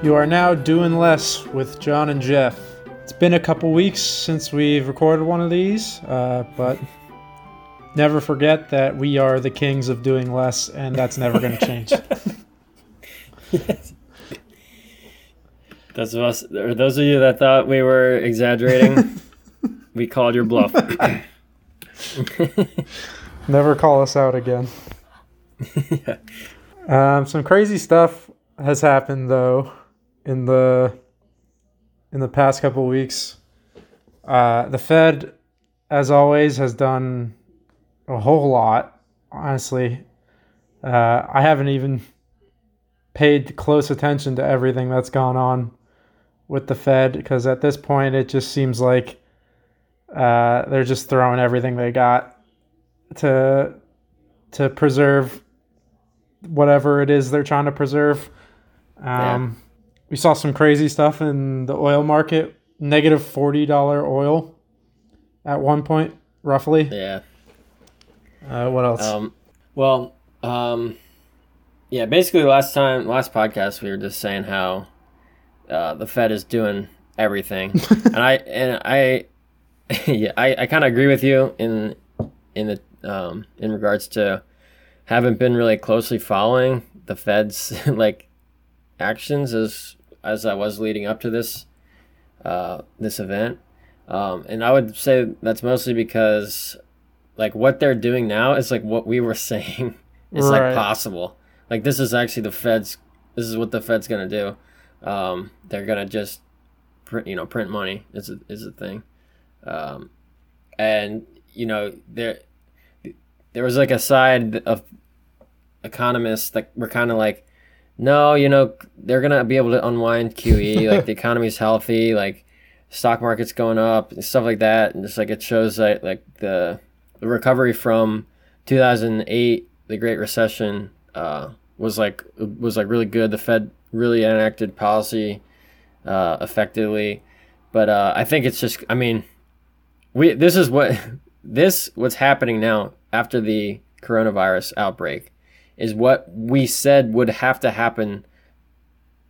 You are now doing less with John and Jeff. It's been a couple weeks since we've recorded one of these, uh, but never forget that we are the kings of doing less, and that's never going to change. yes. Those of us, or those of you that thought we were exaggerating, we called your bluff. never call us out again. yeah. um, some crazy stuff has happened though in the in the past couple weeks. Uh, the Fed, as always, has done a whole lot. Honestly, uh, I haven't even paid close attention to everything that's gone on with the Fed because at this point it just seems like uh, they're just throwing everything they got to to preserve whatever it is they're trying to preserve. Um, yeah. We saw some crazy stuff in the oil market, negative forty dollar oil at one point, roughly. Yeah. Uh, what else? Um, well, um, yeah, basically last time, last podcast, we were just saying how uh, the Fed is doing everything, and I and I, yeah, I, I kind of agree with you in in the um, in regards to haven't been really closely following the Fed's like actions as as I was leading up to this uh, this event, um, and I would say that's mostly because like what they're doing now is like what we were saying is right. like possible. Like this is actually the Fed's. This is what the Fed's gonna do. Um, they're gonna just print, you know, print money is a, is a thing, um, and you know there there was like a side of economists that were kind of like, no, you know, they're gonna be able to unwind QE, like the economy's healthy, like stock market's going up and stuff like that, and just like it shows that like the the recovery from 2008, the Great Recession, uh, was like was like really good. The Fed really enacted policy uh, effectively, but uh, I think it's just I mean, we this is what this what's happening now after the coronavirus outbreak is what we said would have to happen.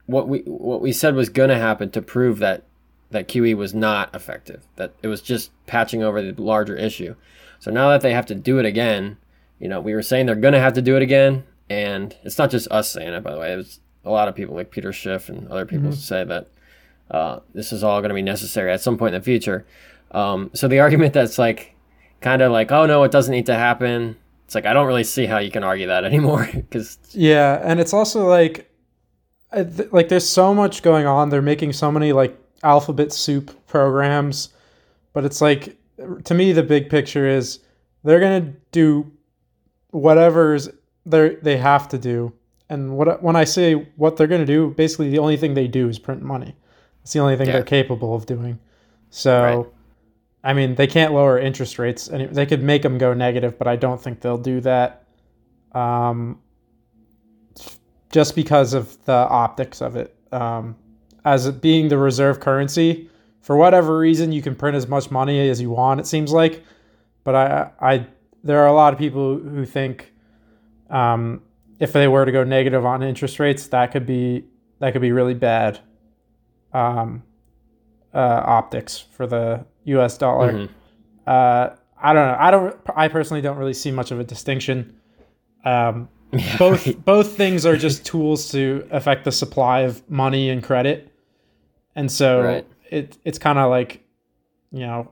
What we what we said was going to happen to prove that that QE was not effective. That it was just patching over the larger issue. So now that they have to do it again, you know, we were saying they're going to have to do it again, and it's not just us saying it. By the way, it was a lot of people like Peter Schiff and other people mm-hmm. say that uh, this is all going to be necessary at some point in the future. Um, so the argument that's like kind of like, oh no, it doesn't need to happen. It's like I don't really see how you can argue that anymore because yeah, and it's also like like there's so much going on. They're making so many like alphabet soup programs, but it's like to me the big picture is they're gonna do whatever's they they have to do. And what when I say what they're gonna do, basically the only thing they do is print money. It's the only thing yeah. they're capable of doing. So, right. I mean, they can't lower interest rates, and they could make them go negative, but I don't think they'll do that. Um, just because of the optics of it. Um, as it being the reserve currency, for whatever reason, you can print as much money as you want. It seems like, but I, I, there are a lot of people who think, um, if they were to go negative on interest rates, that could be that could be really bad. Um, uh, optics for the U.S. dollar. Mm-hmm. Uh, I don't know. I don't. I personally don't really see much of a distinction. Um, both right. both things are just tools to affect the supply of money and credit, and so right. it it's kind of like, you know,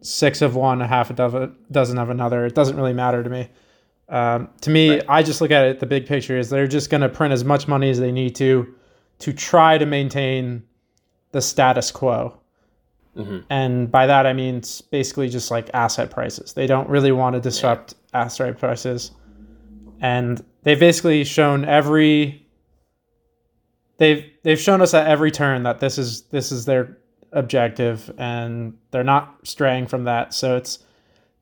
six of one, a half a dozen of another. It doesn't really matter to me. Um, to me, right. I just look at it. The big picture is they're just going to print as much money as they need to to try to maintain the status quo. Mm-hmm. And by that I mean it's basically just like asset prices. They don't really want to disrupt yeah. asset prices and they've basically shown every they've they've shown us at every turn that this is this is their objective and they're not straying from that so it's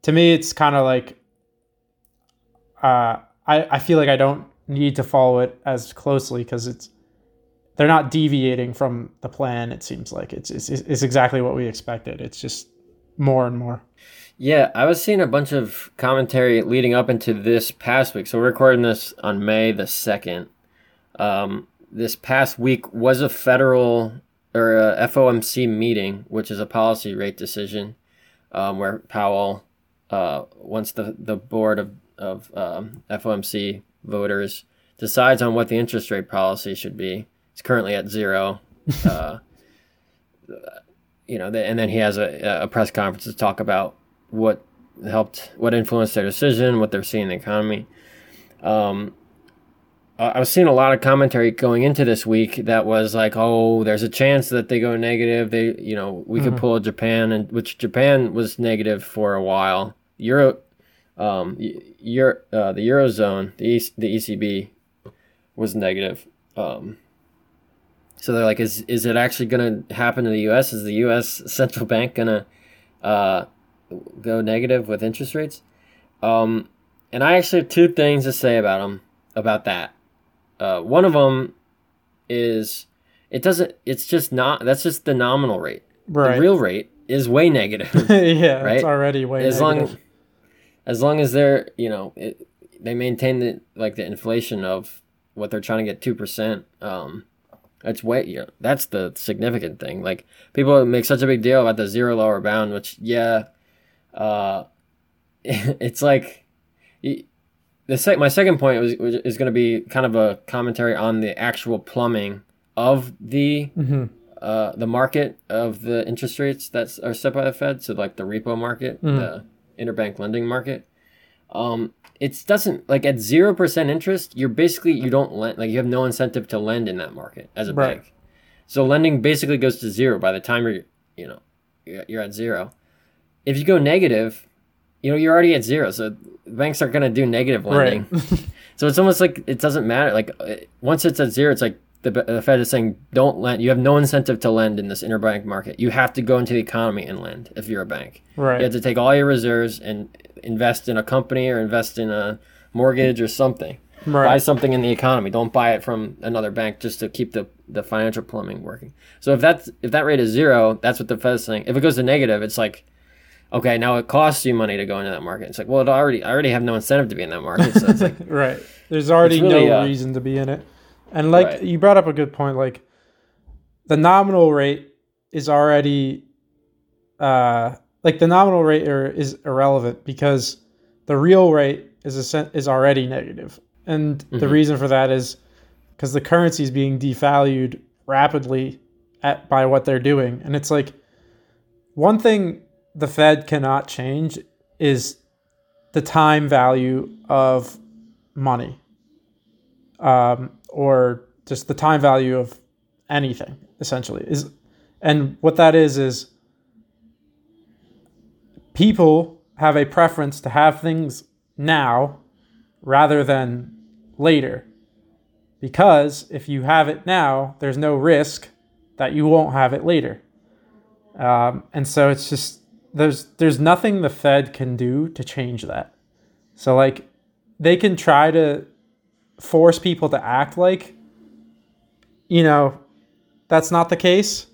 to me it's kind of like uh, I, I feel like i don't need to follow it as closely because it's they're not deviating from the plan it seems like it's, it's it's exactly what we expected it's just more and more yeah, I was seeing a bunch of commentary leading up into this past week. So we're recording this on May the second. Um, this past week was a federal or a FOMC meeting, which is a policy rate decision, um, where Powell, uh, once the the board of of um, FOMC voters decides on what the interest rate policy should be. It's currently at zero. uh, you know, and then he has a, a press conference to talk about what helped, what influenced their decision, what they're seeing in the economy. Um, I was seeing a lot of commentary going into this week that was like, oh, there's a chance that they go negative. They, you know, we mm-hmm. could pull Japan, and which Japan was negative for a while. Euro, um, Euro, uh, the eurozone, the e- the ECB was negative. Um, so they're like, is is it actually going to happen in the U.S.? Is the U.S. central bank going to uh, go negative with interest rates? Um, and I actually have two things to say about them about that. Uh, one of them is it doesn't. It's just not. That's just the nominal rate. Right. The real rate is way negative. yeah, right. It's already way as negative. long as long as they're you know it, they maintain the like the inflation of what they're trying to get two percent. Um, that's way you know, that's the significant thing. Like people make such a big deal about the zero lower bound, which yeah, uh, it's like the sec- my second point was, was is going to be kind of a commentary on the actual plumbing of the mm-hmm. uh, the market of the interest rates that are set by the Fed. So like the repo market, mm. the interbank lending market. Um, it doesn't like at zero percent interest. You're basically you don't lend like you have no incentive to lend in that market as a right. bank. So lending basically goes to zero by the time you're you know you're at zero. If you go negative, you know you're already at zero. So banks aren't going to do negative lending. Right. so it's almost like it doesn't matter. Like uh, once it's at zero, it's like the, the Fed is saying don't lend. You have no incentive to lend in this interbank market. You have to go into the economy and lend if you're a bank. Right. You have to take all your reserves and invest in a company or invest in a mortgage or something. Right. Buy something in the economy. Don't buy it from another bank just to keep the, the financial plumbing working. So if that's if that rate is zero, that's what the Fed's saying. If it goes to negative, it's like okay, now it costs you money to go into that market. It's like, well, it already, I already have no incentive to be in that market. So it's like, right. There's already really, no uh, reason to be in it. And like right. you brought up a good point, like the nominal rate is already, uh, like the nominal rate is irrelevant because the real rate is a, is already negative. And mm-hmm. the reason for that is because the currency is being devalued rapidly at by what they're doing. And it's like one thing the Fed cannot change is the time value of money um, or just the time value of anything essentially is and what that is is people have a preference to have things now rather than later because if you have it now there's no risk that you won't have it later um, and so it's just there's there's nothing the Fed can do to change that. So like they can try to force people to act like you know that's not the case,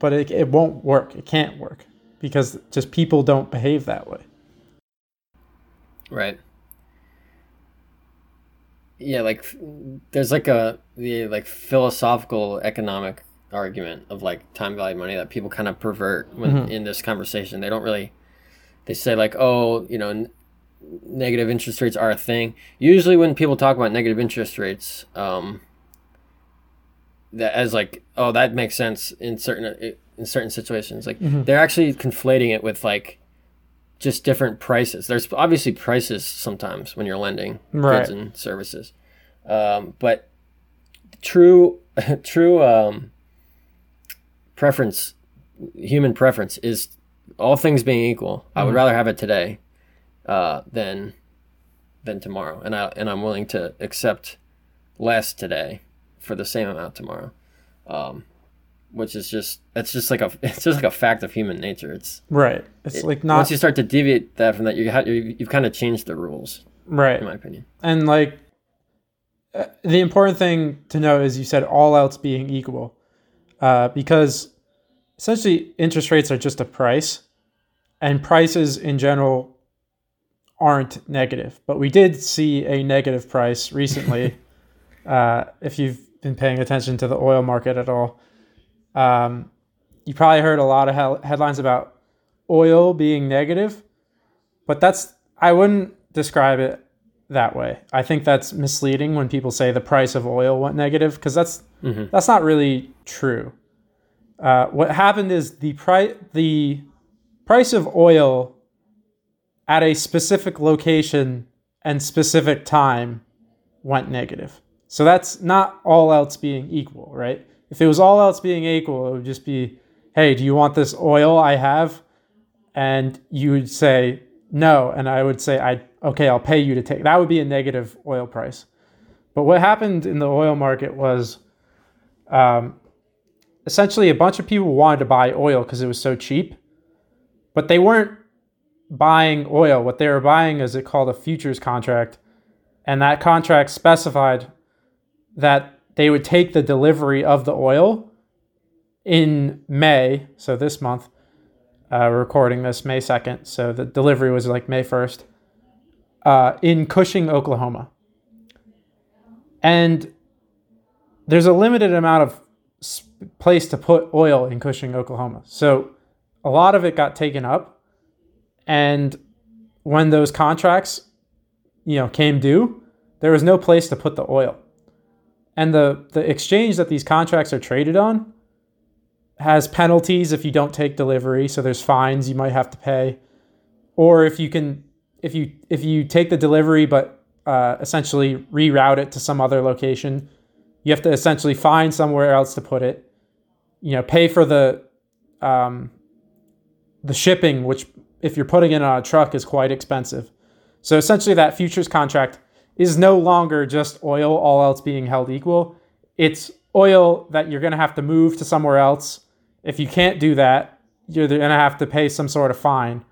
but it it won't work. It can't work because just people don't behave that way. Right. Yeah, like there's like a the like philosophical economic argument of like time value money that people kind of pervert when mm-hmm. in this conversation. They don't really they say like, "Oh, you know, n- negative interest rates are a thing." Usually when people talk about negative interest rates, um that as like, "Oh, that makes sense in certain in certain situations." Like mm-hmm. they're actually conflating it with like just different prices. There's obviously prices sometimes when you're lending right. goods and services. Um, but true true um, preference, human preference is all things being equal. Mm-hmm. I would mm-hmm. rather have it today uh, than than tomorrow, and I and I'm willing to accept less today for the same amount tomorrow. Um, which is just it's just like a it's just like a fact of human nature. It's right. It's it, like not once you start to deviate that from that, you have you, you've kind of changed the rules, right? In my opinion, and like uh, the important thing to know is you said all else being equal, uh, because essentially interest rates are just a price, and prices in general aren't negative. But we did see a negative price recently. uh, if you've been paying attention to the oil market at all, um, you probably heard a lot of he- headlines about oil being negative, but that's I wouldn't describe it that way. I think that's misleading when people say the price of oil went negative because that's Mm-hmm. that's not really true. Uh, what happened is the price the price of oil at a specific location and specific time went negative. So that's not all else being equal, right? If it was all else being equal, it would just be, hey, do you want this oil I have? And you would say no, and I would say I okay, I'll pay you to take. That would be a negative oil price. But what happened in the oil market was um, essentially a bunch of people wanted to buy oil because it was so cheap, but they weren't buying oil. What they were buying is it called a futures contract, and that contract specified that they would take the delivery of the oil in May, so this month. Uh, recording this May 2nd, so the delivery was like May 1st, uh, in Cushing, Oklahoma. And there's a limited amount of place to put oil in Cushing, Oklahoma. So a lot of it got taken up. And when those contracts, you know, came due, there was no place to put the oil. And the, the exchange that these contracts are traded on has penalties if you don't take delivery. So there's fines you might have to pay. Or if you can if you if you take the delivery but uh, essentially reroute it to some other location, you have to essentially find somewhere else to put it. You know, pay for the um, the shipping, which if you're putting it on a truck is quite expensive. So essentially, that futures contract is no longer just oil, all else being held equal. It's oil that you're going to have to move to somewhere else. If you can't do that, you're going to have to pay some sort of fine.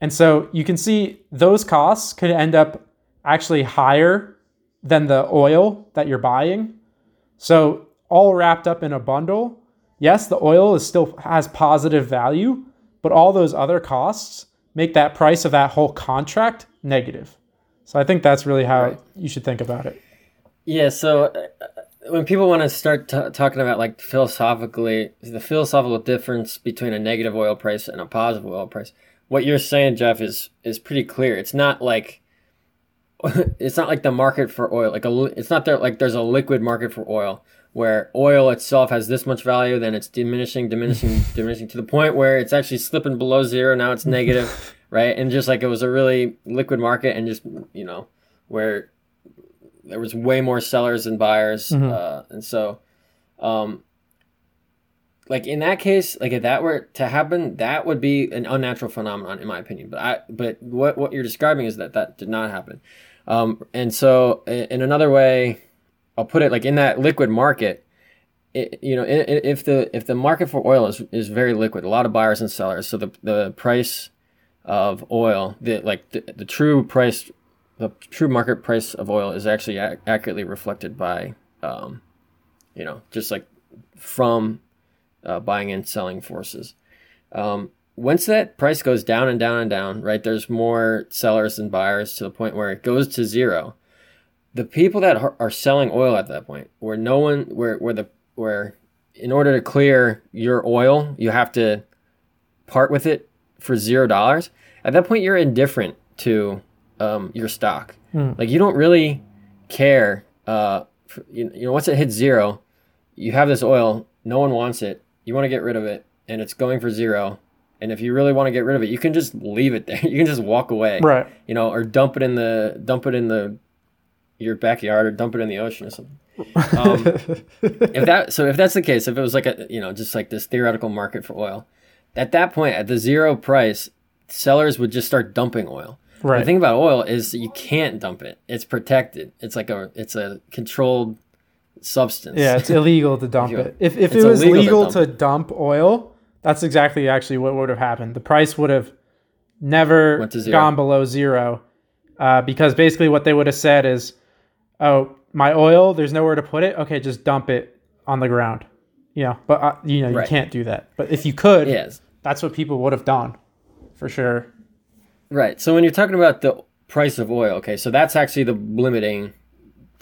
And so you can see those costs could end up actually higher than the oil that you're buying. So all wrapped up in a bundle. Yes, the oil is still has positive value, but all those other costs make that price of that whole contract negative. So I think that's really how Right. you should think about it. Yeah, so uh, when people want to start t- talking about like philosophically, the philosophical difference between a negative oil price and a positive oil price, what you're saying, Jeff, is is pretty clear. It's not like it's not like the market for oil, like a, it's not there like there's a liquid market for oil where oil itself has this much value, then it's diminishing, diminishing, diminishing to the point where it's actually slipping below zero. Now it's negative, right? And just like it was a really liquid market, and just you know where there was way more sellers than buyers, Mhm. uh, and so, um, like in that case, like if that were to happen, that would be an unnatural phenomenon, in my opinion. But I, but what what you're describing is that that did not happen, um, and so in another way, I'll put it like in that liquid market. It, you know, if the if the market for oil is, is very liquid, a lot of buyers and sellers, so the the price of oil, the like the, the true price the true market price of oil is actually ac- accurately reflected by, um, you know, just like from uh, buying and selling forces. Um, once that price goes down and down and down, right, there's more sellers than buyers to the point where it goes to zero. The people that are selling oil at that point, where no one, where where the where, in order to clear your oil, you have to part with it for zero dollars. At that point, you're indifferent to um, your stock. Hmm. Like you don't really care. Uh, for, you, you know, once it hits zero, you have this oil. No one wants it. You want to get rid of it, and it's going for zero. And if you really want to get rid of it, you can just leave it there. You can just walk away. Right. You know, or dump it in the dump it in the your backyard, or dump it in the ocean or something. Um, if that so if that's the case, if it was like a you know just like this theoretical market for oil, at that point at the zero price, sellers would just start dumping oil. Right. The thing about oil is you can't dump it. It's protected. It's like a it's a controlled substance. Yeah, it's illegal to dump it. If, if it was illegal to legal to dump dump oil, that's exactly actually what would have happened. The price would have never Went to zero. gone below zero uh, because basically what they would have said is, oh, my oil, there's nowhere to put it. Okay, just dump it on the ground. Know, but uh, you know you Right. can't do that. But if you could, Yes. that's what people would have done, for sure. Right. So when you're talking about the price of oil, okay, so that's actually the limiting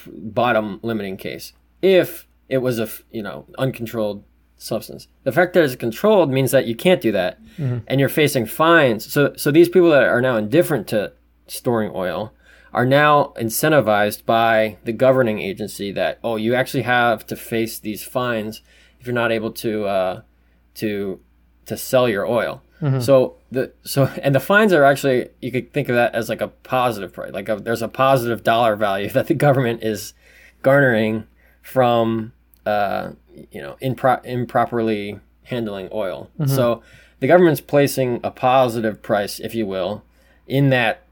bottom limiting case. If it was a you know uncontrolled substance. The fact that it's controlled means that you can't do that, and you're facing fines. So so these people that are now indifferent to storing oil are now incentivized by the governing agency that oh you actually have to face these fines if you're not able to uh, to to sell your oil. So the so and the fines are actually you could think of that as like a positive price. Like a, there's a positive dollar value that the government is garnering from uh, you know impro- improperly handling oil. So the government's placing a positive price, if you will, in that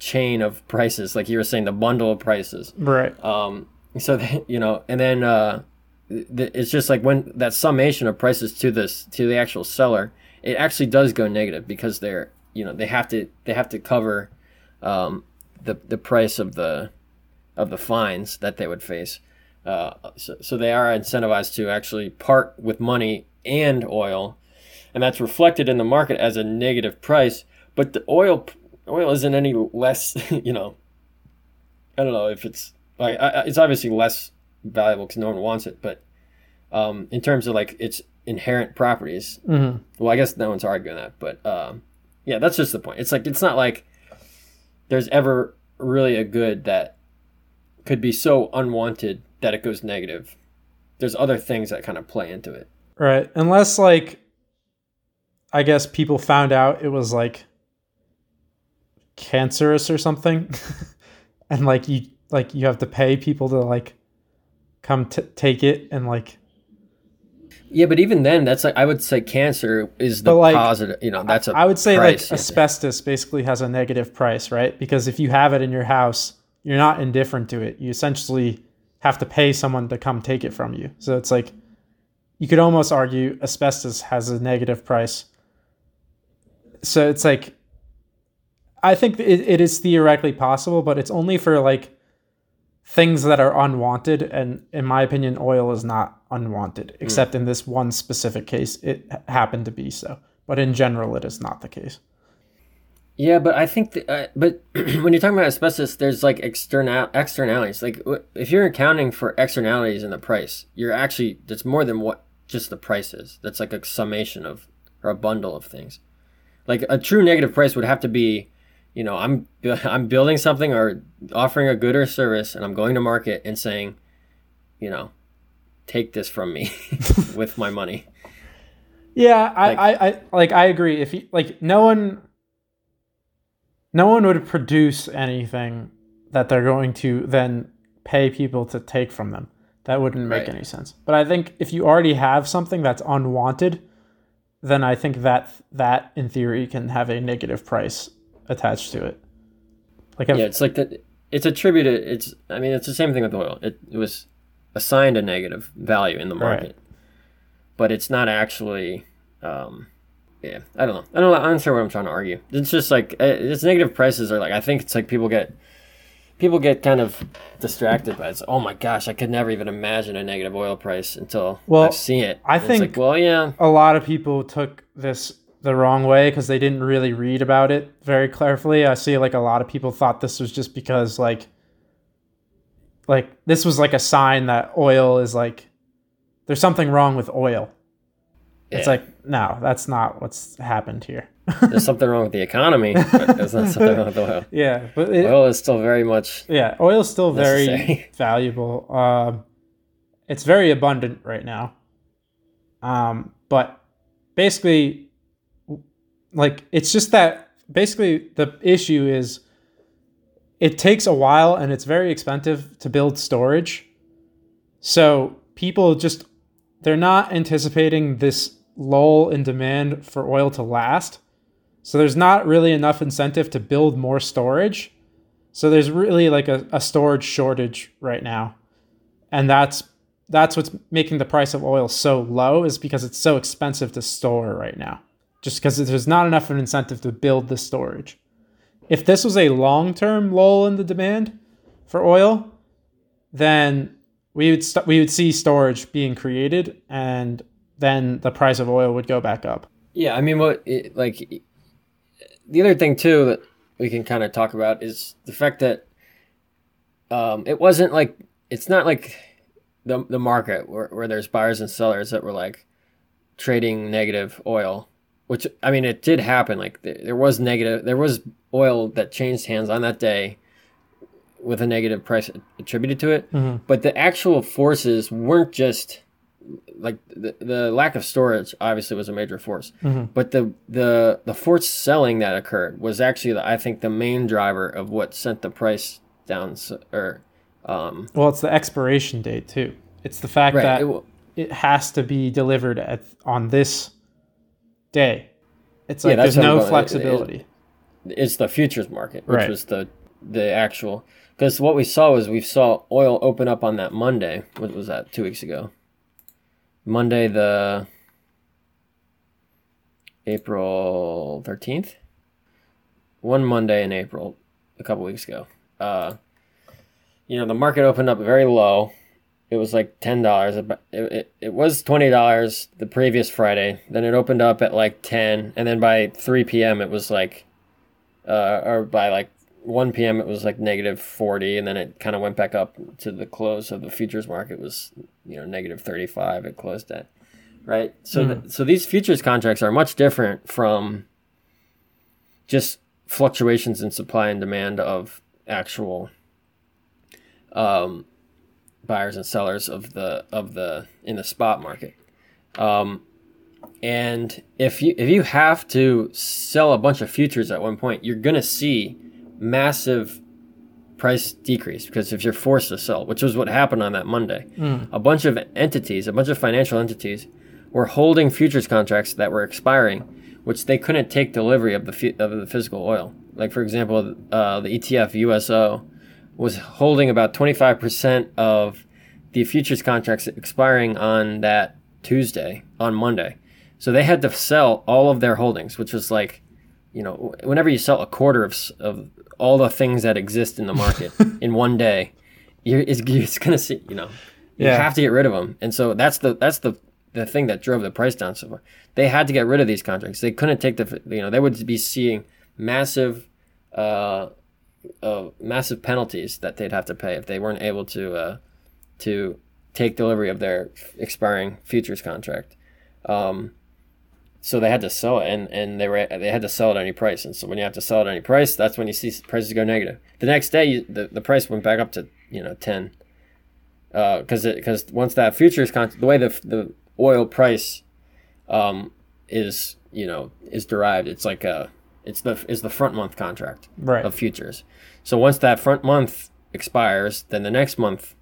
chain of prices, like you were saying, the bundle of prices. Right. Um, so they, you know, and then uh, it's just like when that summation of prices to this to the actual seller, it actually does go negative because they're you know they have to they have to cover um, the the price of the of the fines that they would face. Uh, so, so they are incentivized to actually part with money and oil, and that's reflected in the market as a negative price. But the oil oil isn't any less, you know. I don't know if it's like it's obviously less valuable because no one wants it, but um, in terms of like its inherent properties, Mhm. well, I guess no one's arguing that, but um, yeah, that's just the point. It's like it's not like there's ever really a good that could be so unwanted that it goes negative. There's other things that kind of play into it. Right. Unless like I guess people found out it was like cancerous or something. and like you like you have to pay people to like come t- take it and like Yeah, but even then, that's like I would say cancer is the like, positive. You know, that's a I would say price, like asbestos basically has a negative price, right? Because if you have it in your house, you're not indifferent to it. You essentially have to pay someone to come take it from you. So it's like you could almost argue asbestos has a negative price. So it's like I think it, it is theoretically possible, but it's only for like things that are unwanted and in my opinion oil is not unwanted except in this one specific case it happened to be so but in general it is not the case Yeah, but I think, that, uh, but when you're talking about asbestos, there's like external externalities. Like w- if you're accounting for externalities in the price, you're actually that's more than what just the price is. That's like a summation of or a bundle of things. Like a true negative price would have to be, you know, I'm I'm building something or offering a good or service, and I'm going to market and saying, you know, take this from me with my money. yeah I, Like- I, I like i agree if you like no one no one would produce anything that they're going to then pay people to take from them that wouldn't make Right. any sense but i think if you already have something that's unwanted then i think that that in theory can have a negative price attached to it like if, Yeah, it's like that. It's attributed. It's. I mean, it's the same thing with oil. It, it was assigned a negative value in the Right. market, but it's not actually. Um, yeah, I don't know. I don't. know. I'm not sure what I'm trying to argue. It's just like uh, it's negative prices are like. I think it's like people get. People get kind of distracted by it. It's, oh my gosh, I could never even imagine a negative oil price until Well, I see it. I And it's like, think- well, yeah, a lot of people took this the wrong way because they didn't really read about it very carefully. I see like a lot of people thought this was just because like like this was like a sign that oil is like there's something wrong with oil. It's like no, that's not what's happened here. there's something wrong with the economy, but there's not something wrong with oil. yeah, but it, Oil is still very much yeah, oil is still very Necessary. valuable. Um, it's very abundant right now. Um, but basically, like it's just that basically the issue is it takes a while and it's very expensive to build storage. So people just they're not anticipating this lull in demand for oil to last. So there's not really enough incentive to build more storage. So there's really like a, a storage shortage right now. And that's that's what's making the price of oil so low is because it's so expensive to store right now. Just because there's not enough of an incentive to build the storage. If this was a long-term lull in the demand for oil, then we would st- we would see storage being created and then the price of oil would go back up. Yeah, I mean, what it, like the other thing too that we can kind of talk about is the fact that um, it wasn't like it's not like the the market where, where there's buyers and sellers that were like trading negative oil, which I mean it did happen. Like there, there was negative, there was oil that changed hands on that day with a negative price attributed to it, Mhm. but the actual forces weren't just like the, the lack of storage obviously was a major force Mhm. but the the the forced selling that occurred was actually the, i think the main driver of what sent the price down or um Well, it's the expiration date too. It's the fact right that it w- it has to be delivered at on this day. It's like that's there's no going. It- it- flexibility. it's the futures market which Right. was the the actual because what we saw was we saw oil open up on that monday what was that two weeks ago monday the april 13th one monday in april a couple weeks ago uh you know the market opened up very low it was like ten dollars. It, it, it was twenty dollars the previous Friday. Then it opened up at like ten, and then by three p.m. it was like, uh, or by like one p.m. it was like negative forty, and then it kind of went back up to the close of the futures market was you know negative thirty five. It closed at, right? So th- so these futures contracts are much different from just fluctuations in supply and demand of actual um, buyers and sellers of the of the in the spot market. Um, and if you if you have to sell a bunch of futures at one point, you're gonna see massive price decrease because if you're forced to sell, which was what happened on that Monday, a bunch of entities, a bunch of financial entities, were holding futures contracts that were expiring, which they couldn't take delivery of the fu- of the physical oil. Like for example, uh, the ETF USO was holding about 25% of the futures contracts expiring on that Tuesday, on Monday. So they had to sell all of their holdings, which was like, you know, whenever you sell a quarter of, of all the things that exist in the market in one day, you're, it's, it's going to see, you know, you Yeah. have to get rid of them. And so that's the, that's the, the thing that drove the price down so far. They had to get rid of these contracts. They couldn't take the, you know, they would be seeing massive, uh, uh, massive penalties that they'd have to pay if they weren't able to uh, to take delivery of their expiring futures contract. Um, so they had to sell it, and, and they were they had to sell it at any price. And so when you have to sell it at any price, that's when you see prices go negative. The next day, you, the the price went back up to you know ten. Because because once that futures contract, the way the the oil price um, is you know is derived, it's like a it's the is the front month contract Right. of futures. So once that front month expires, then the next month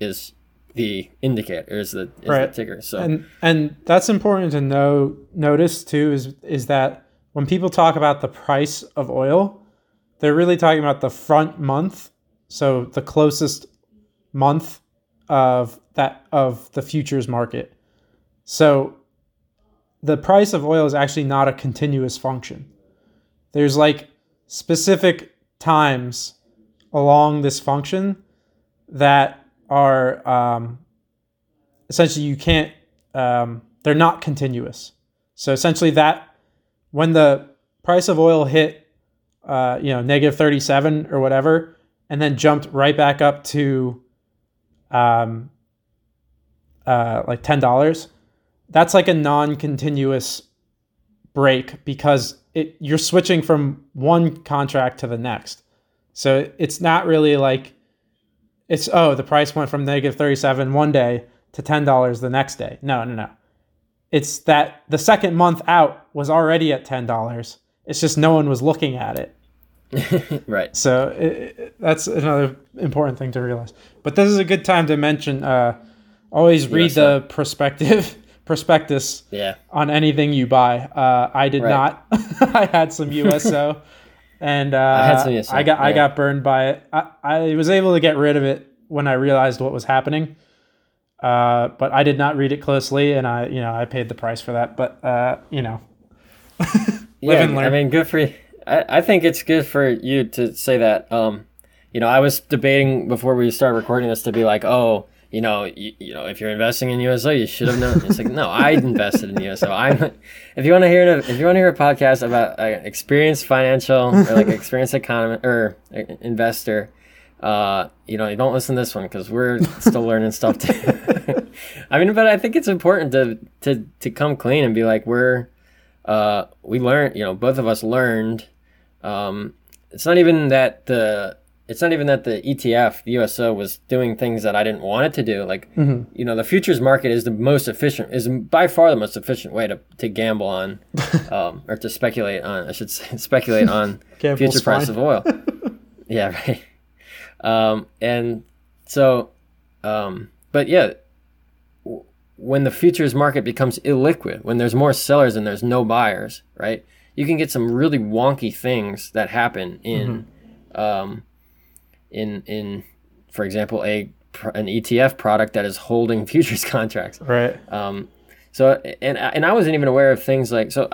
is the indicator, is the is Right. the ticker. So and and that's important to know notice too is is that when people talk about the price of oil they're really talking about the front month so the closest month of that of the futures market so the price of oil is actually not a continuous function there's like specific times along this function that are um, essentially you can't um, they're not continuous. So essentially that when the price of oil hit uh, you know negative 37 or whatever and then jumped right back up to um, uh, like $10 that's like a non-continuous break because it you're switching from one contract to the next. So it's not really like it's oh the price went from negative 37 one day to $10 the next day. No no no. It's that the second month out was already at $10 it's just no one was looking at it. Right, so it, it- that's another important thing to realize. But this is a good time to mention uh, always read USO. the prospective prospectus yeah, on anything you buy. Uh, I did Right. not. I had some USO, and uh, I had some USO, I got I got burned by it. I, I was able to get rid of it when I realized what was happening. Uh, but I did not read it closely, and I you know I paid the price for that. But uh, you know, yeah. and learn. I mean, good for you. I, I think it's good for you to say that. Um, you know, I was debating before we started recording this to be like, oh, you know, you, you know, if you're investing in USO, you should have known. It's like, no, I invested in USO. I'm. If you want to hear, if you want to hear a podcast about an experienced financial or like experienced economist or uh, investor, uh, you know, you don't listen to this one because we're still learning stuff too. I mean, but I think it's important to to to come clean and be like, we're uh, we learned, you know, both of us learned. Um, it's not even that the it's not even that the ETF, the USO, was doing things that I didn't want it to do. Like, Mhm. you know, the futures market is the most efficient, is by far the most efficient way to, to gamble on, um, or to speculate on, I should say, speculate on future price of oil. yeah, right. Um, and so, um, but yeah, w- when the futures market becomes illiquid, when there's more sellers and there's no buyers, right? You can get some really wonky things that happen in, um, in in, for example, a an ETF product that is holding futures contracts. Right. Um, so and and I wasn't even aware of things like so.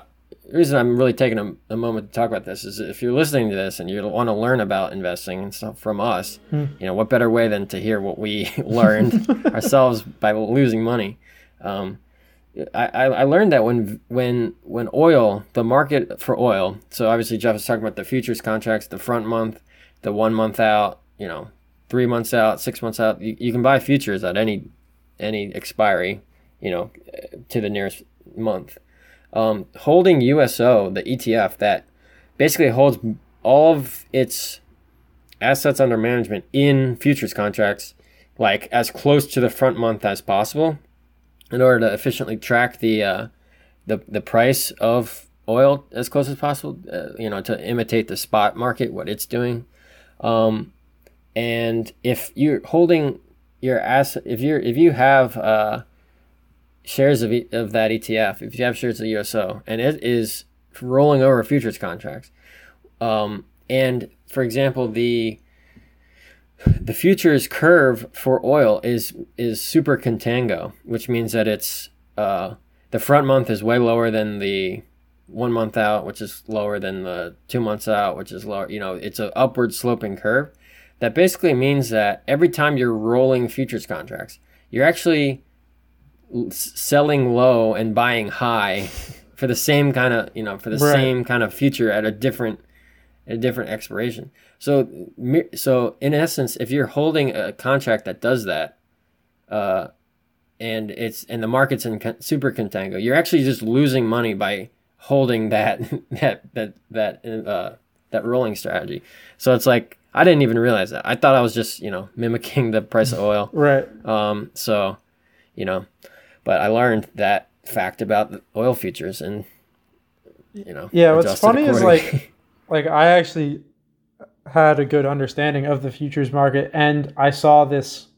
The reason I'm really taking a, a moment to talk about this is if you're listening to this and you want to learn about investing and stuff from us, Hmm. you know what better way than to hear what we learned ourselves by losing money. Um, I, I I learned that when when when oil the market for oil so obviously Jeff was talking about the futures contracts the front month the one month out you know three months out six months out you, you can buy futures at any any expiry you know to the nearest month um, holding USO the ETF that basically holds all of its assets under management in futures contracts like as close to the front month as possible in order to efficiently track the uh, the the price of oil as close as possible. Uh, you know, to imitate the spot market, what it's doing. Um, and if you're holding your asset, if you're if you have uh, shares of, e- of that ETF, if you have shares of USO, and it is rolling over futures contracts, um, and for example, the the futures curve for oil is is super contango, which means that it's uh, the front month is way lower than the one month out, which is lower than the two months out, which is lower. You know, it's an upward sloping curve. That basically means that every time you're rolling futures contracts, you're actually selling low and buying high for the same kind of you know for the Right. same kind of future at a different a different expiration. So, so in essence, if you're holding a contract that does that, uh, and it's and the market's in con- super contango, you're actually just losing money by holding that that that that uh, that rolling strategy. So it's like I didn't even realize that. I thought I was just you know mimicking the price of oil. Right. Um, so, you know, but I learned that fact about the oil futures and you know. Yeah, what's funny is, like- Like I actually had a good understanding of the futures market, and I saw this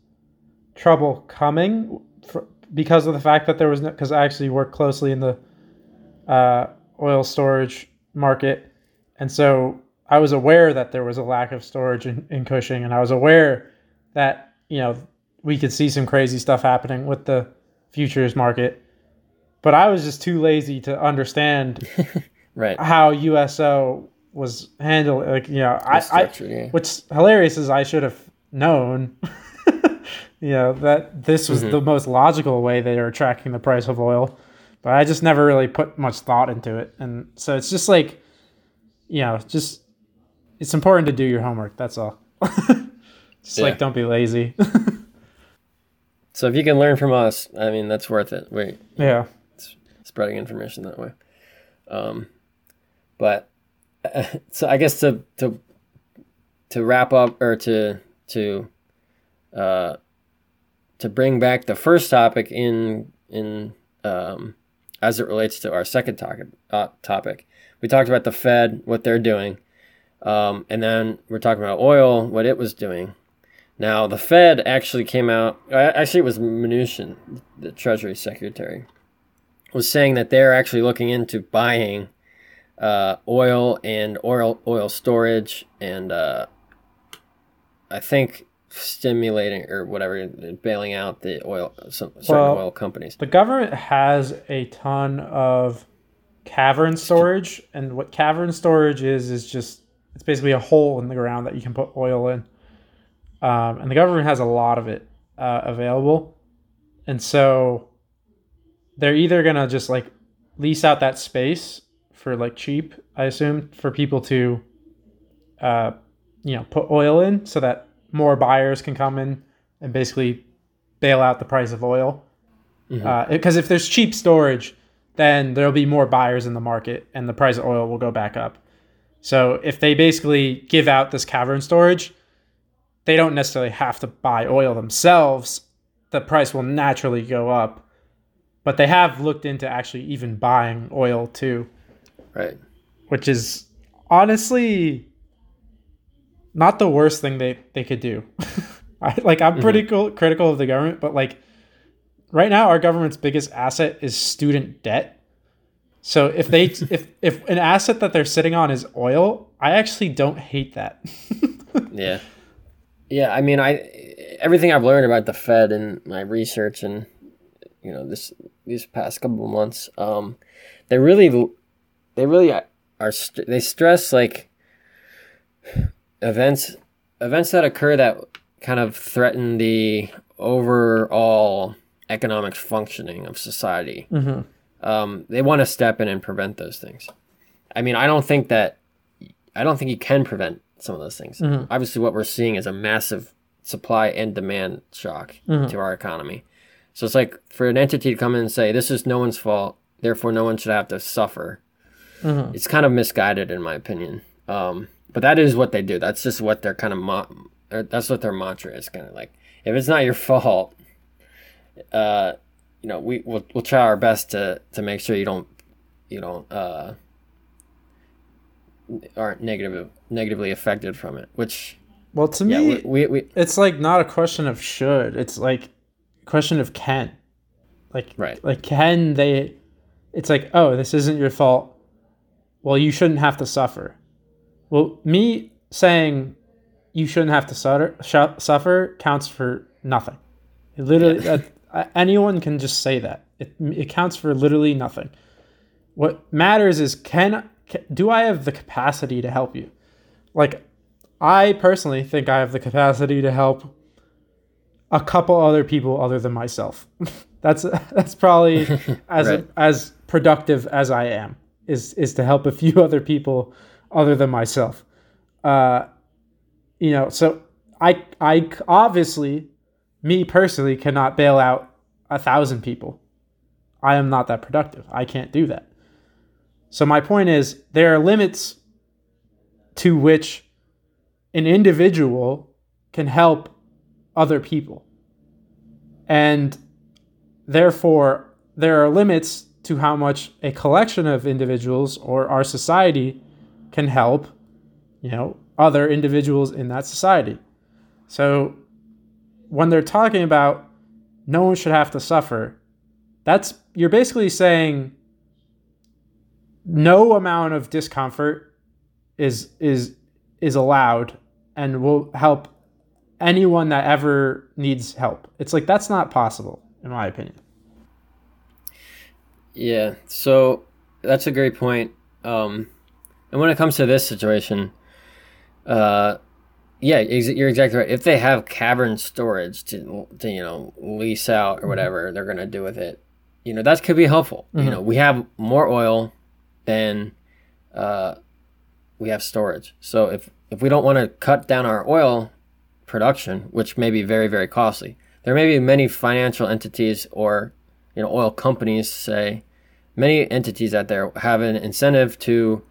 trouble coming fr- because of the fact that there was no. Because I actually worked closely in the uh, oil storage market, and so I was aware that there was a lack of storage in, in Cushing, and I was aware that you know we could see some crazy stuff happening with the futures market. But I was just too lazy to understand right. how USO was handled. Like you know, I, I yeah. what's hilarious is I should have known. you know that this was Mhm. the most logical way they are tracking the price of oil, but I just never really put much thought into it, and so it's just like, you know, just it's important to do your homework. That's all. just Yeah. like don't be lazy. So if you can learn from us, I mean, that's worth it. We yeah. spreading information that way. Um, but so I guess to to to wrap up or to to uh, to bring back the first topic in in um, as it relates to our second topic uh, topic, we talked about the Fed, what they're doing, um, and then we're talking about oil, what it was doing. Now the Fed actually came out. uh, Actually, it was Mnuchin, the Treasury Secretary, was saying that they're actually looking into buying uh, oil and oil oil storage and uh, I think stimulating or whatever bailing out the oil some certain Well- oil companies. The government has a ton of cavern storage, and what cavern storage is is just it's basically a hole in the ground that you can put oil in, um, and the government has a lot of it uh, available, and so they're either gonna just like lease out that space for like cheap, I assume, for people to, uh, you know, put oil in, so that more buyers can come in and basically bail out the price of oil. Because if there's cheap storage, then there'll be more buyers in the market and the price of oil will go back up. So if they basically give out this cavern storage, they don't necessarily have to buy oil themselves. The price will naturally go up. But they have looked into actually even buying oil too, Right. which is honestly not the worst thing they, they could do. I, like I'm mm-hmm. pretty cool, critical of the government, but like right now our government's biggest asset is student debt. So if they if if an asset that they're sitting on is oil, I actually don't hate that. Yeah. Yeah, I mean, I everything I've learned about the Fed and my research and you know this these past couple of months, um, they really they really are st- they stress like events events that occur that kind of threaten the overall economic functioning of society. Mhm. Um, they want to step in and prevent those things. I mean, I don't think that I don't think you can prevent some of those things. Obviously, what we're seeing is a massive supply and demand shock to our economy. So it's like for an entity to come in and say this is no one's fault, therefore no one should have to suffer. It's kind of misguided, in my opinion. Um, but that is what they do. That's just what their kind of mo- or that's what their mantra is. Kind of like if it's not your fault, uh, you know, we we'll, we'll try our best to to make sure you don't you don't uh, aren't negative negatively affected from it. Which Well, to yeah, me, we, we, we it's like not a question of should. It's like a question of can. Like Right. like can they it's like, "Oh, this isn't your fault. Well, you shouldn't have to suffer." Well, me saying you shouldn't have to suffer, suffer counts for nothing. It literally that, uh, anyone can just say that. It it counts for literally nothing. What matters is can, can do I have the capacity to help you? Like I personally think I have the capacity to help a couple other people other than myself. that's that's probably as Right. as productive as I am is is to help a few other people other than myself. Uh, you know, so I I obviously me personally cannot bail out a thousand people. I am not that productive. I can't do that. So my point is there are limits to which an individual can help other people. And therefore, there are limits to how much a collection of individuals or our society can help, you know, other individuals in that society. So when they're talking about no one should have to suffer, that's you're basically saying no amount of discomfort is is is allowed and will help anyone that ever needs help. It's like that's not possible in my opinion. Yeah, so that's a great point. Um, and when it comes to this situation, uh, yeah, ex- you're exactly right. If they have cavern storage to, to you know lease out or whatever they're gonna do with it, you know that could be helpful. You know, we have more oil than uh, we have storage. So if if we don't want to cut down our oil production, which may be very very costly, there may be many financial entities or you know oil companies say many entities out there have an incentive to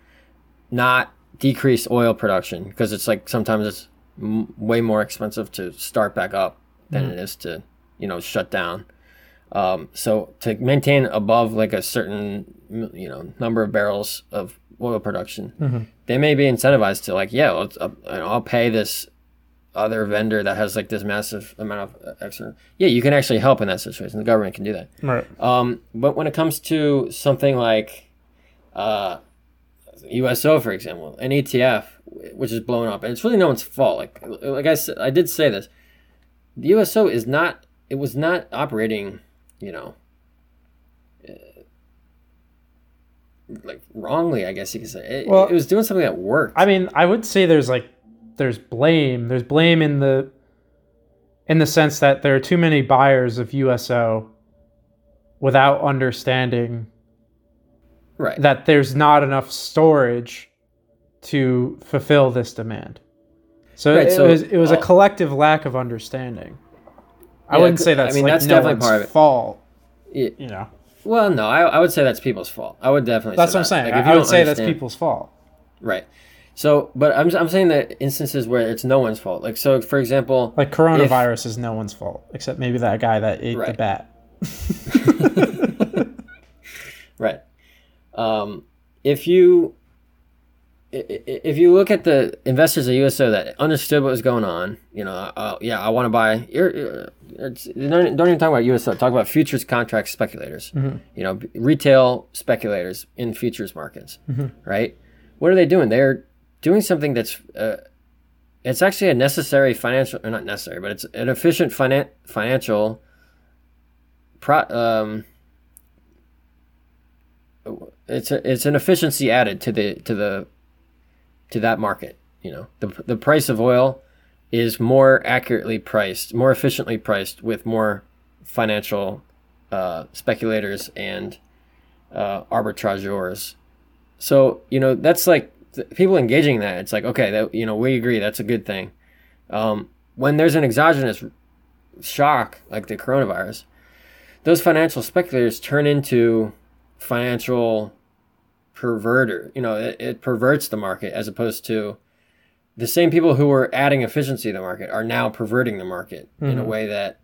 not decrease oil production because it's like sometimes it's m- way more expensive to start back up than it is to you know shut down. Um, so to maintain above like a certain you know number of barrels of oil production they may be incentivized to like yeah let's, uh, i'll pay this other vendor that has like this massive amount of uh, extra. Yeah you can actually help in that situation. The government can do that. Right. um, but when it comes to something like uh, USO, for example, an ETF, which is blown up, and it's really no one's fault. Like, like I said, I did say this. The USO is not. It was not operating. You know. uh, Like wrongly, I guess you could say. It, Well, it was doing something that worked. I mean, I would say there's like there's blame. There's blame in the in the sense that there are too many buyers of USO without understanding right. that there's not enough storage to fulfill this demand. So, Right, it, so, was it was a uh, collective lack of understanding. I Yeah, wouldn't say I that's mean, like that's no definitely part of it. fault. Yeah. You know, Well, no, I, I would say that's people's fault. I would definitely. that's say what I'm saying. Like, if I, you I would say that's people's fault. Right. So, but I'm I'm saying that instances where it's no one's fault. Like, so for example, Like coronavirus is no one's fault except maybe that guy that ate the bat. Right. Um, if you if you look at the investors at USO that understood what was going on, you know, uh, yeah, I want to buy. You're, you're- don't, don't even talk about USO. Talk about futures contract speculators. You know, retail speculators in futures markets. Right. What are they doing? They're doing something that's. Uh, it's actually a necessary financial, or not necessary, but it's an efficient finan- financial. Pro, um, it's a, it's an efficiency added to the to the to that market. You know, the the price of oil is more accurately priced, more efficiently priced with more financial uh, speculators and uh, arbitrageurs. So you know that's like people engaging in that. It's like okay, that you know we agree that's a good thing. Um, when there's an exogenous shock like the coronavirus, those financial speculators turn into financial perverter. You know, it, it perverts the market as opposed to the same people who were adding efficiency to the market are now perverting the market in a way that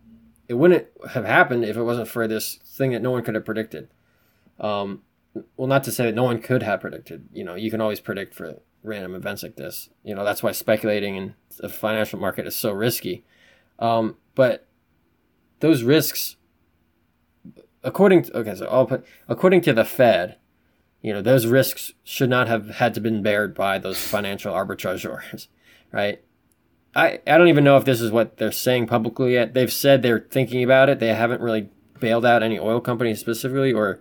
it wouldn't have happened if it wasn't for this thing that no one could have predicted. Um, well, not to say that no one could have predicted. You know, you can always predict for random events like this. You know, that's why speculating in the financial market is so risky. Um, but those risks, according to okay, so I'll put according to the Fed, you know, those risks should not have had to been bared by those financial arbitrageurs, right? I, I don't even know if this is what they're saying publicly yet. They've said they're thinking about it. They haven't really bailed out any oil companies specifically or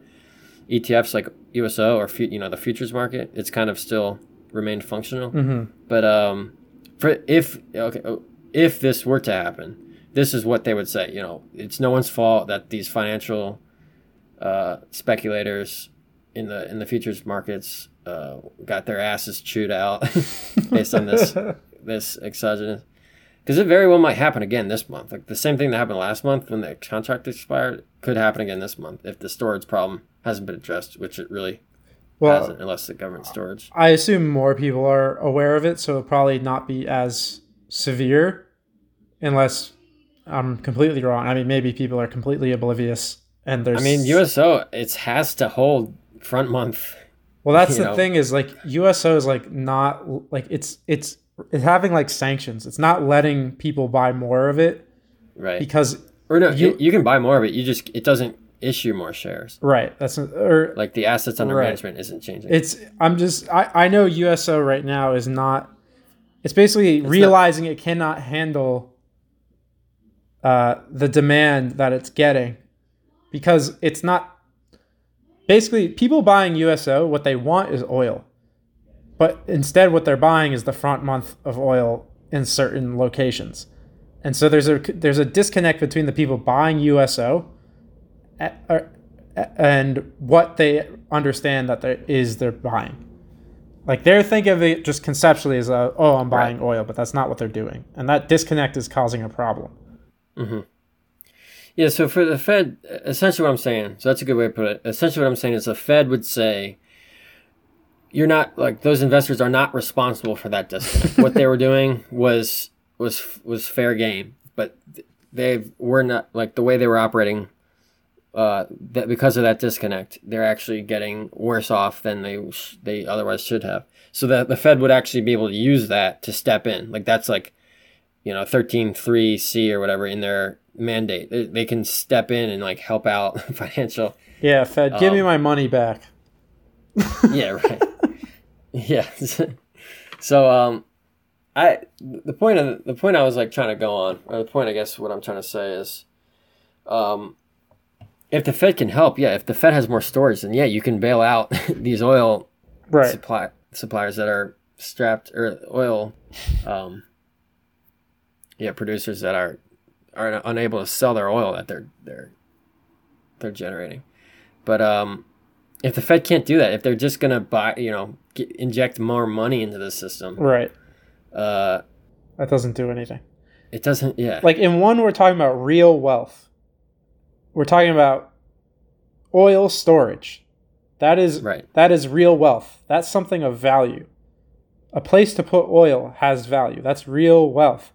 ETFs like USO or you know the futures market. It's kind of still remained functional. Mm-hmm. But um, for if okay, oh, if this were to happen, this is what they would say. You know, it's no one's fault that these financial uh, speculators in the in the futures markets uh, got their asses chewed out based on this this exogenous. Because it very well might happen again this month. Like the same thing that happened last month when the contract expired could happen again this month if the storage problem hasn't been addressed, which it really Well, hasn't, unless the government storage. I assume more people are aware of it, so it'll probably not be as severe, unless I'm completely wrong. I mean, maybe people are completely oblivious, and there's. I mean, USO it has to hold front month. Well, that's the know. thing is like USO is like not like it's it's it's having like sanctions. It's not letting people buy more of it Right. because or no, you- you, can buy more of it. You just it doesn't issue more shares. right. That's or Like the assets under Right. management isn't changing. it's I'm just I I know USO right now is not. It's basically realizing it cannot handle uh, the demand that it's getting because it's not basically people buying USO what they want is oil. But instead what they're buying is the front month of oil in certain locations. And so there's a there's a disconnect between the people buying USO a- or- and what they understand that there is they're buying. Like they're thinking of it just conceptually as a, oh i'm buying oil but that's not what they're doing. And that disconnect is causing a problem mm-hmm. Yeah, so for the Fed, essentially what I'm saying, so that's a good way to put it. Essentially what I'm saying is the Fed would say, you're not like those investors are not responsible for that disconnect. what they were doing was was was fair game, but they were not like the way they were operating. Uh, that because of that disconnect, they're actually getting worse off than they they otherwise should have. So that the Fed would actually be able to use that to step in. Like that's like you know 13.3c or whatever in their mandate. They, they can step in and like help out financial. Yeah fed give me Um, my money back. Yeah right. Yeah. So um i the point of the point i was like trying to go on or the point i guess what i'm trying to say is um if the fed can help yeah if the fed has more storage then yeah you can bail out these oil right. supply suppliers that are strapped or oil um yeah producers that are are unable to sell their oil that they're they're they're generating but um if the fed can't do that if they're just gonna buy you know get, inject more money into the system right uh That doesn't do anything. It doesn't. Yeah. Like in one, we're talking about real wealth. We're talking about oil storage. That is right. that is real wealth. That's something of value. A place to put oil has value. That's real wealth.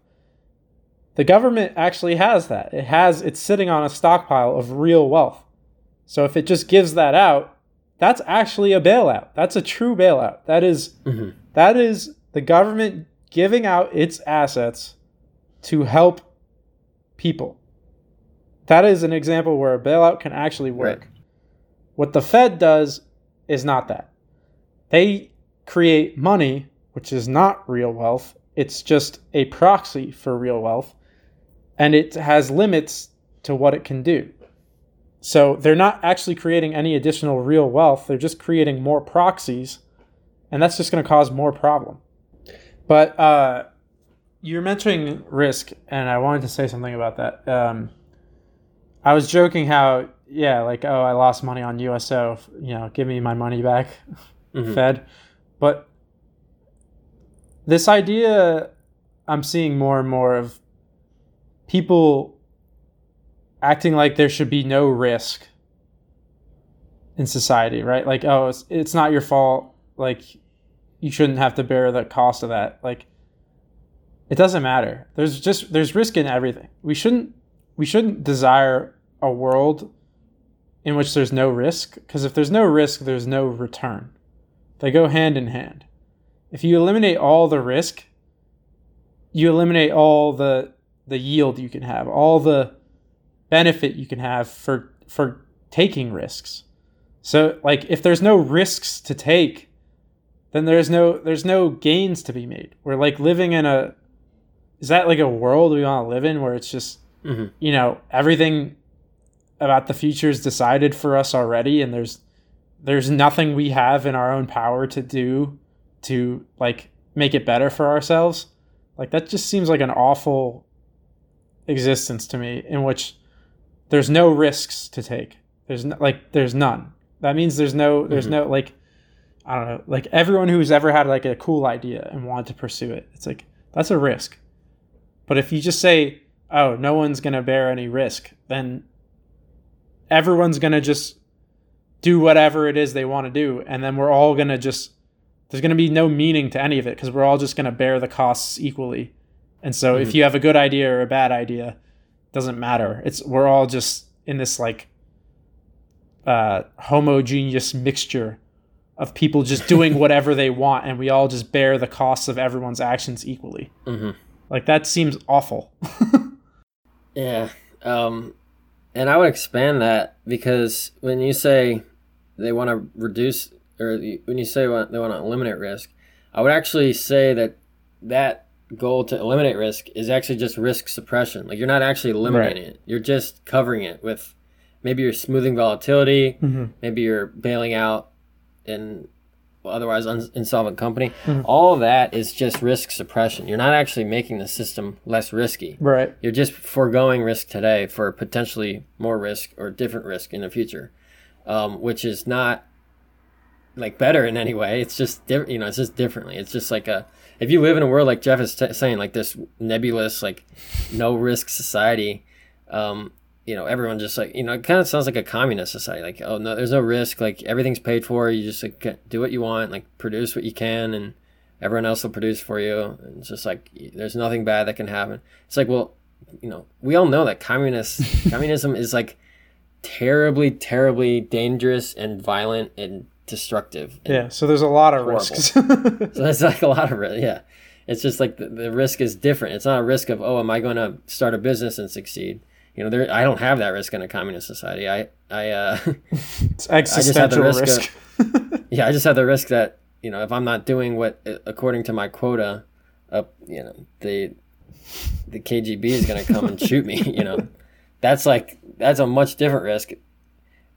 The government actually has that. It has it's sitting on a stockpile of real wealth. So if it just gives that out, that's actually a bailout. That's a true bailout. That is, Mhm. that is the government giving out its assets to help people. That is an example where a bailout can actually work. Right. What the Fed does is not that. They create money, which is not real wealth. It's just a proxy for real wealth, and it has limits to what it can do. So they're not actually creating any additional real wealth. They're just creating more proxies, and that's just going to cause more problem. But uh, you're mentioning risk, and I wanted to say something about that. Um, I was joking how, yeah, like, oh, I lost money on USO. You know, give me my money back, Mhm. Fed. But this idea, I'm seeing more and more of people acting like there should be no risk in society, right? Like, oh, it's, it's not your fault. Like, you shouldn't have to bear the cost of that. Like, it doesn't matter. There's just there's risk in everything. We shouldn't we shouldn't desire a world in which there's no risk because if there's no risk, there's no return. They go hand in hand. If you eliminate all the risk, you eliminate all the the yield you can have, all the benefit you can have for for taking risks. So like if there's no risks to take, then there's no there's no gains to be made. We're like living in a is that like a world we want to live in where it's just Mhm. you know everything about the future is decided for us already and there's there's nothing we have in our own power to do to like make it better for ourselves like that just seems like an awful existence to me in which there's no risks to take. There's no, like there's none. That means there's no there's Mhm. no like i don't know like everyone who's ever had like a cool idea and wanted to pursue it it's like that's a risk. But if you just say oh no one's going to bear any risk then everyone's going to just do whatever it is they want to do and then we're all going to just there's going to be no meaning to any of it because we're all just going to bear the costs equally and so if Mhm. you have a good idea or a bad idea it doesn't matter it's we're all just in this like uh homogeneous mixture of people just doing whatever they want and we all just bear the costs of everyone's actions equally Mhm. like that seems awful Yeah. Um, and I would expand that because when you say they want to reduce, or when you say they want to eliminate risk, I would actually say that that goal to eliminate risk is actually just risk suppression. Like you're not actually eliminating it; you're just covering it with maybe you're smoothing volatility, mm-hmm. maybe you're bailing out an otherwise un- insolvent company. Mhm. All of that is just risk suppression. You're not actually making the system less risky right you're just foregoing risk today for potentially more risk or different risk in the future, um, which is not like better in any way. It's just different. You know, it's just differently. It's just like a if you live in a world like Jeff is t- saying, like this nebulous, like no risk society. Um, you know, everyone just like you know, it kind of sounds like a communist society. Like, oh no, there's no risk. Like everything's paid for. You just like do what you want, like produce what you can, and everyone else will produce for you. And it's just like there's nothing bad that can happen. It's like, well, you know, we all know that communist communism is like terribly, terribly dangerous and violent and destructive. Yeah so there's a lot of Horrible. risks So that's like a lot of risk. Yeah, it's just like the, the risk is different. It's not a risk of oh, am I going to start a business and succeed? You know, there I don't have that risk in a communist society. I I uh, it's existential risk risk, yeah, I just have the risk that you know if I'm not doing what uh, according to my quota, up you know the the KGB is going to come and shoot me. You know, that's like that's a much different risk.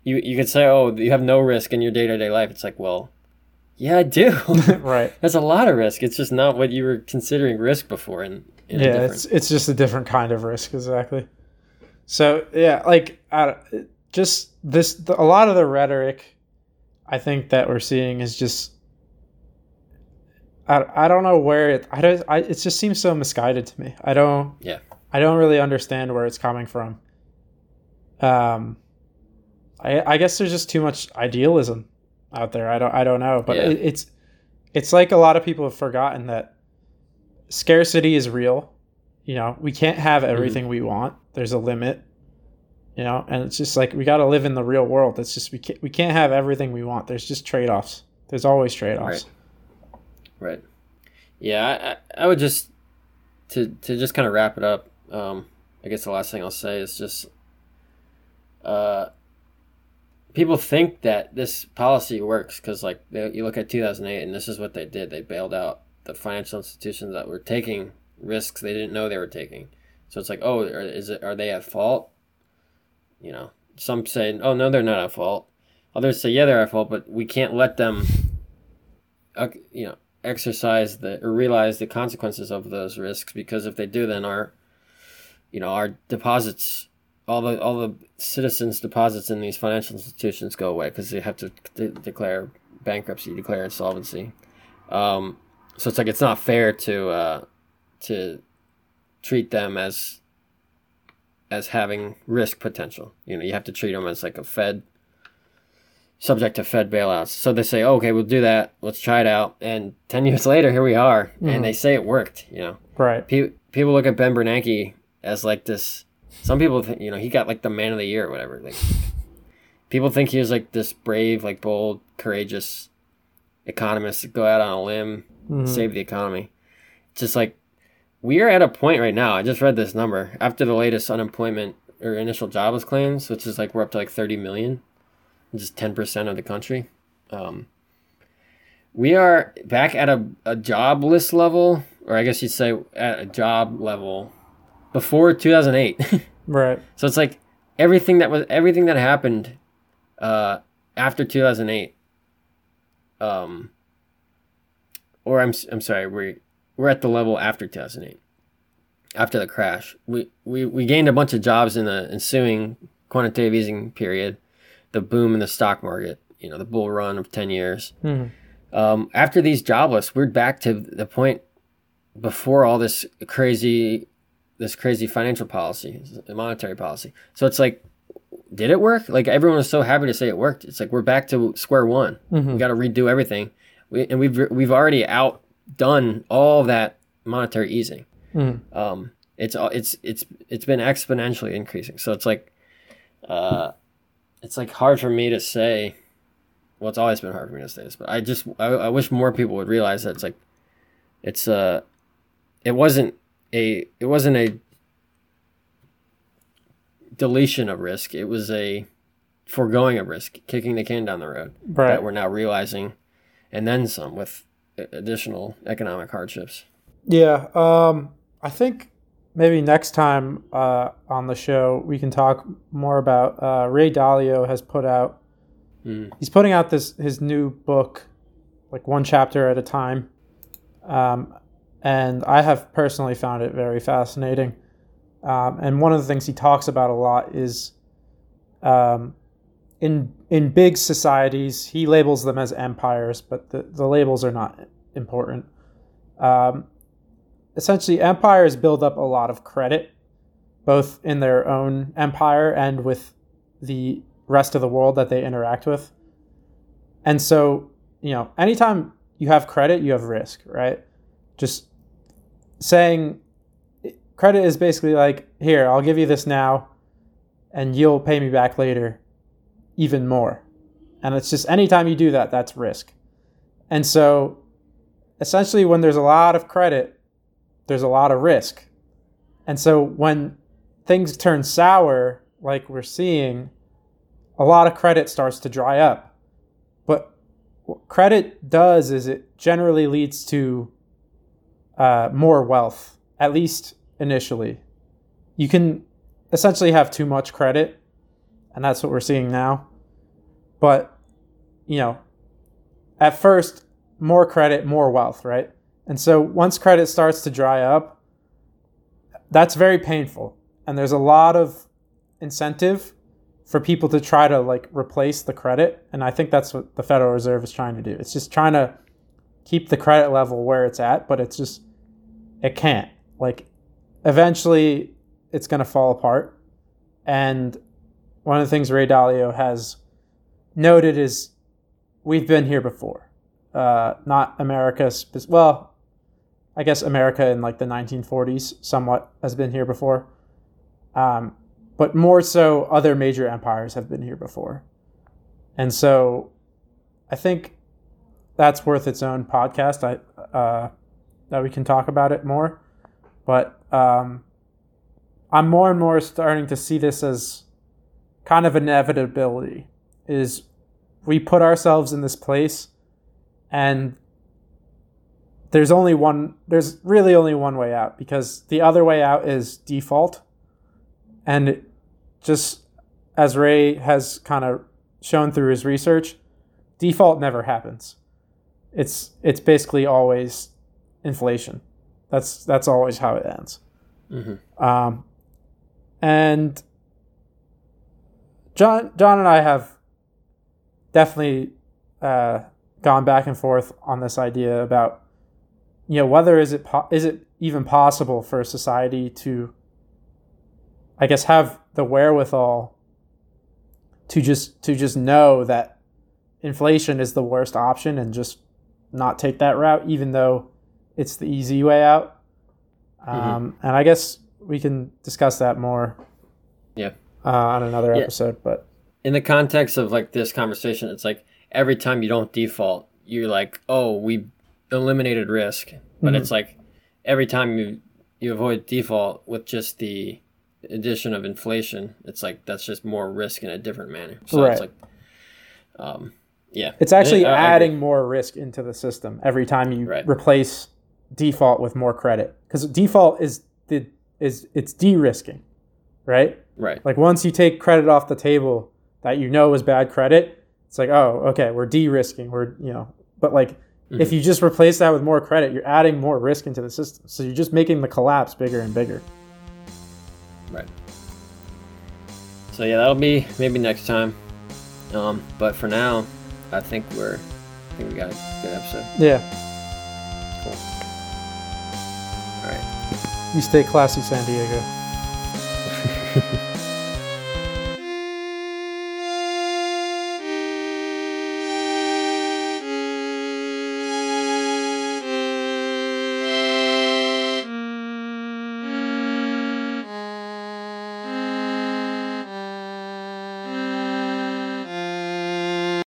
You you could say oh you have no risk in your day to day life. It's like well, yeah I do. right That's a lot of risk. It's just not what you were considering risk before. And yeah different- it's it's just a different kind of risk exactly so yeah like I, just this the, a lot of the rhetoric i think that we're seeing is just I, I don't know where it I don't I, it just seems so misguided to me. I don't Yeah. I don't really understand where it's coming from. Um, I I guess there's just too much idealism out there. I don't I don't know, but Yeah. it, it's it's like a lot of people have forgotten that scarcity is real. You know, we can't have everything we want. There's a limit. You know, and it's just like we got to live in the real world. It's just we can't we can't have everything we want. There's just trade offs. There's always trade offs. Right. Yeah, I, I, I would just to to just kind of wrap it up. Um, I guess the last thing I'll say is just, uh, people think that this policy works because like you look at 2008 and this is what they did. They bailed out the financial institutions that were taking risks they didn't know they were taking. So it's like, oh, is it are they at fault? You know, some say, oh no, they're not at fault. Others say, yeah, they're at fault, but we can't let them, uh, you know, exercise the or realize the consequences of those risks because if they do, then our, you know, our deposits, all the all the citizens' deposits in these financial institutions go away because they have to de- declare bankruptcy, declare insolvency. Um, so it's like it's not fair to uh, to treat them as as having risk potential. You know, you have to treat them as like a Fed subject to Fed bailouts. So they say, okay, we'll do that. Let's try it out. And ten years later, here we are, Mhm. and they say it worked. You know, Right. Pe- people look at Ben Bernanke as like this. Some people think, you know, he got like the man of the year or whatever. Like, people think he was like this brave, like bold, courageous economist to go out on a limb, Mhm. save the economy. It's just like we are at a point right now. I just read this number after the latest unemployment or initial jobless claims, which is like we're up to like 30 million, just 10% of the country. Um, we are back at a, a jobless level, or I guess you'd say at a job level before 2008. Right. So it's like everything that was everything that happened uh, after 2008. Um, or I'm I'm sorry, we're we're at the level after 2008. After the crash, we, we, we gained a bunch of jobs in the ensuing quantitative easing period, the boom in the stock market, you know, the bull run of 10 years. Mhm. Um, after these jobless, we're back to the point before all this crazy, this crazy financial policy, monetary policy. So it's like, did it work? Like everyone was so happy to say it worked. It's like we're back to square one. Mhm. We got to redo everything, we, and we've we've already outdone all that monetary easing. Mhm. Um, it's all- it's it's it's been exponentially increasing. So it's like, uh, it's like hard for me to say. Well, it's always been hard for me to say this, but I just I, I wish more people would realize that it's like, it's uh, it wasn't a it wasn't a deletion of risk. It was a foregoing of risk, kicking the can down the road Right. that we're now realizing, and then some with additional economic hardships. Yeah, um, I think maybe next time uh, on the show we can talk more about uh, Ray Dalio has put out. Mm. He's putting out this his new book, like one chapter at a time, um, and I have personally found it very fascinating. Um, and one of the things he talks about a lot is, um, in in big societies, he labels them as empires, but the, the labels are not important. Um, essentially empires build up a lot of credit both in their own empire and with the rest of the world that they interact with and so you know anytime you have credit you have risk right just saying credit is basically like here i'll give you this now and you'll pay me back later even more and it's just anytime you do that that's risk and so essentially when there's a lot of credit there's a lot of risk. And so when things turn sour, like we're seeing, a lot of credit starts to dry up. But what credit does is it generally leads to uh, more wealth, at least initially. You can essentially have too much credit, and that's what we're seeing now. But, you know, at first, more credit, more wealth, right? And so once credit starts to dry up, that's very painful. And there's a lot of incentive for people to try to like replace the credit. And I think that's what the Federal Reserve is trying to do. It's just trying to keep the credit level where it's at, but it's just it can't. Like eventually it's going to fall apart. And one of the things Ray Dalio has noted is we've been here before. Uh, not America, spe- well, I guess America in like the 1940s somewhat has been here before. Um, but more so, other major empires have been here before. And so I think that's worth its own podcast. I, uh, that we can talk about it more. But um, I'm more and more starting to see this as kind of inevitability. Is we put ourselves in this place, and there's only one. There's really only one way out because the other way out is default, and just as Ray has kind of shown through his research, default never happens. It's it's basically always inflation. That's that's always how it ends. Mm-hmm. Um, and John John and I have definitely uh, gone back and forth on this idea about you know whether is it po- is it even possible for a society to I guess have the wherewithal to just to just know that inflation is the worst option and just not take that route even though it's the easy way out um, and I guess we can discuss that more Yeah. uh, on another Yeah. episode but In the context of like this conversation, it's like every time you don't default, you're like, oh, we eliminated risk. But Mhm. it's like every time you you avoid default with just the addition of inflation, it's like that's just more risk in a different manner. So it's like, um, yeah, It's actually I- I adding more risk into the system every time you Right. replace default with more credit because default is the is it's de-risking, right? right. Like once you take credit off the table that you know is bad credit, it's like oh okay we're de-risking we're you know but like if you just replace that with more credit, you're adding more risk into the system. So you're just making the collapse bigger and bigger. Right. So yeah, that'll be maybe next time. Um, but for now, I think we're I think we got a good episode. Yeah, Cool. All right. you stay classy, San Diego.